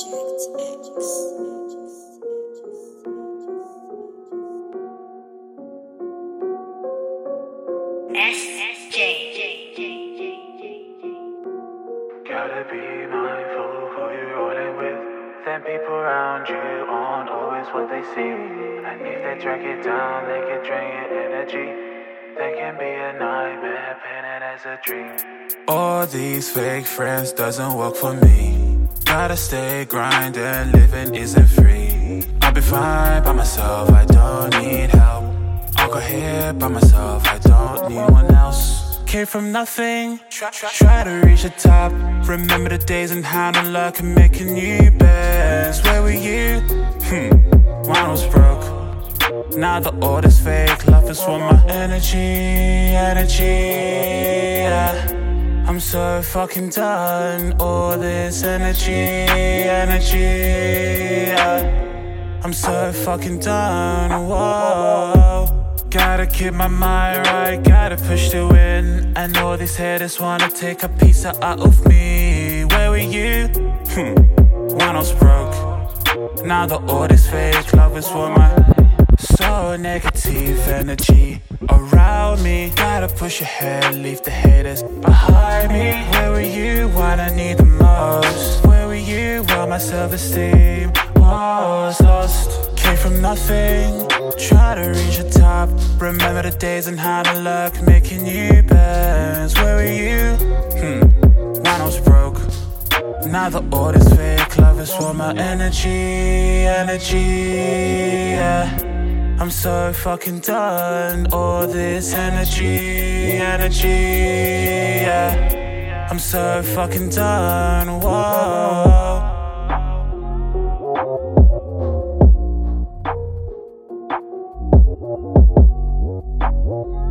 Project Gotta be mindful who you're with. Them people around you aren't always what they seem. And if they drag it down, they can drain your energy. They can be a nightmare, painted as a dream. All these fake friends doesn't work for me. Gotta stay grinding, living isn't free. I'll be fine by myself, I don't need help. I'll go here by myself, I don't need one else. Came from nothing, try, try, try to reach the top. Remember the days and how the luck and making you best. Where were you? Hmm, mine was broke. Now the order's fake, love is for my energy, energy. Yeah. I'm so fucking done. All this energy, energy. Yeah. I'm so fucking done. Whoa. Gotta keep my mind right, gotta push to win. And all these haters wanna take a piece out of me. Where were you? Hmm. When I was broke. Now the order's fake, love is for my negative energy around me. Gotta push ahead, leave the haters behind me. Where were you when I need the most? Where were you when my self esteem was lost? Came from nothing, try to reach the top. Remember the days and how the luck making you best. Where were you? Hmm, when I was broke. Now the order's fake, love is for my energy, energy. Yeah. I'm so fucking done. All this energy, energy. Yeah. I'm so fucking done. Whoa. Project.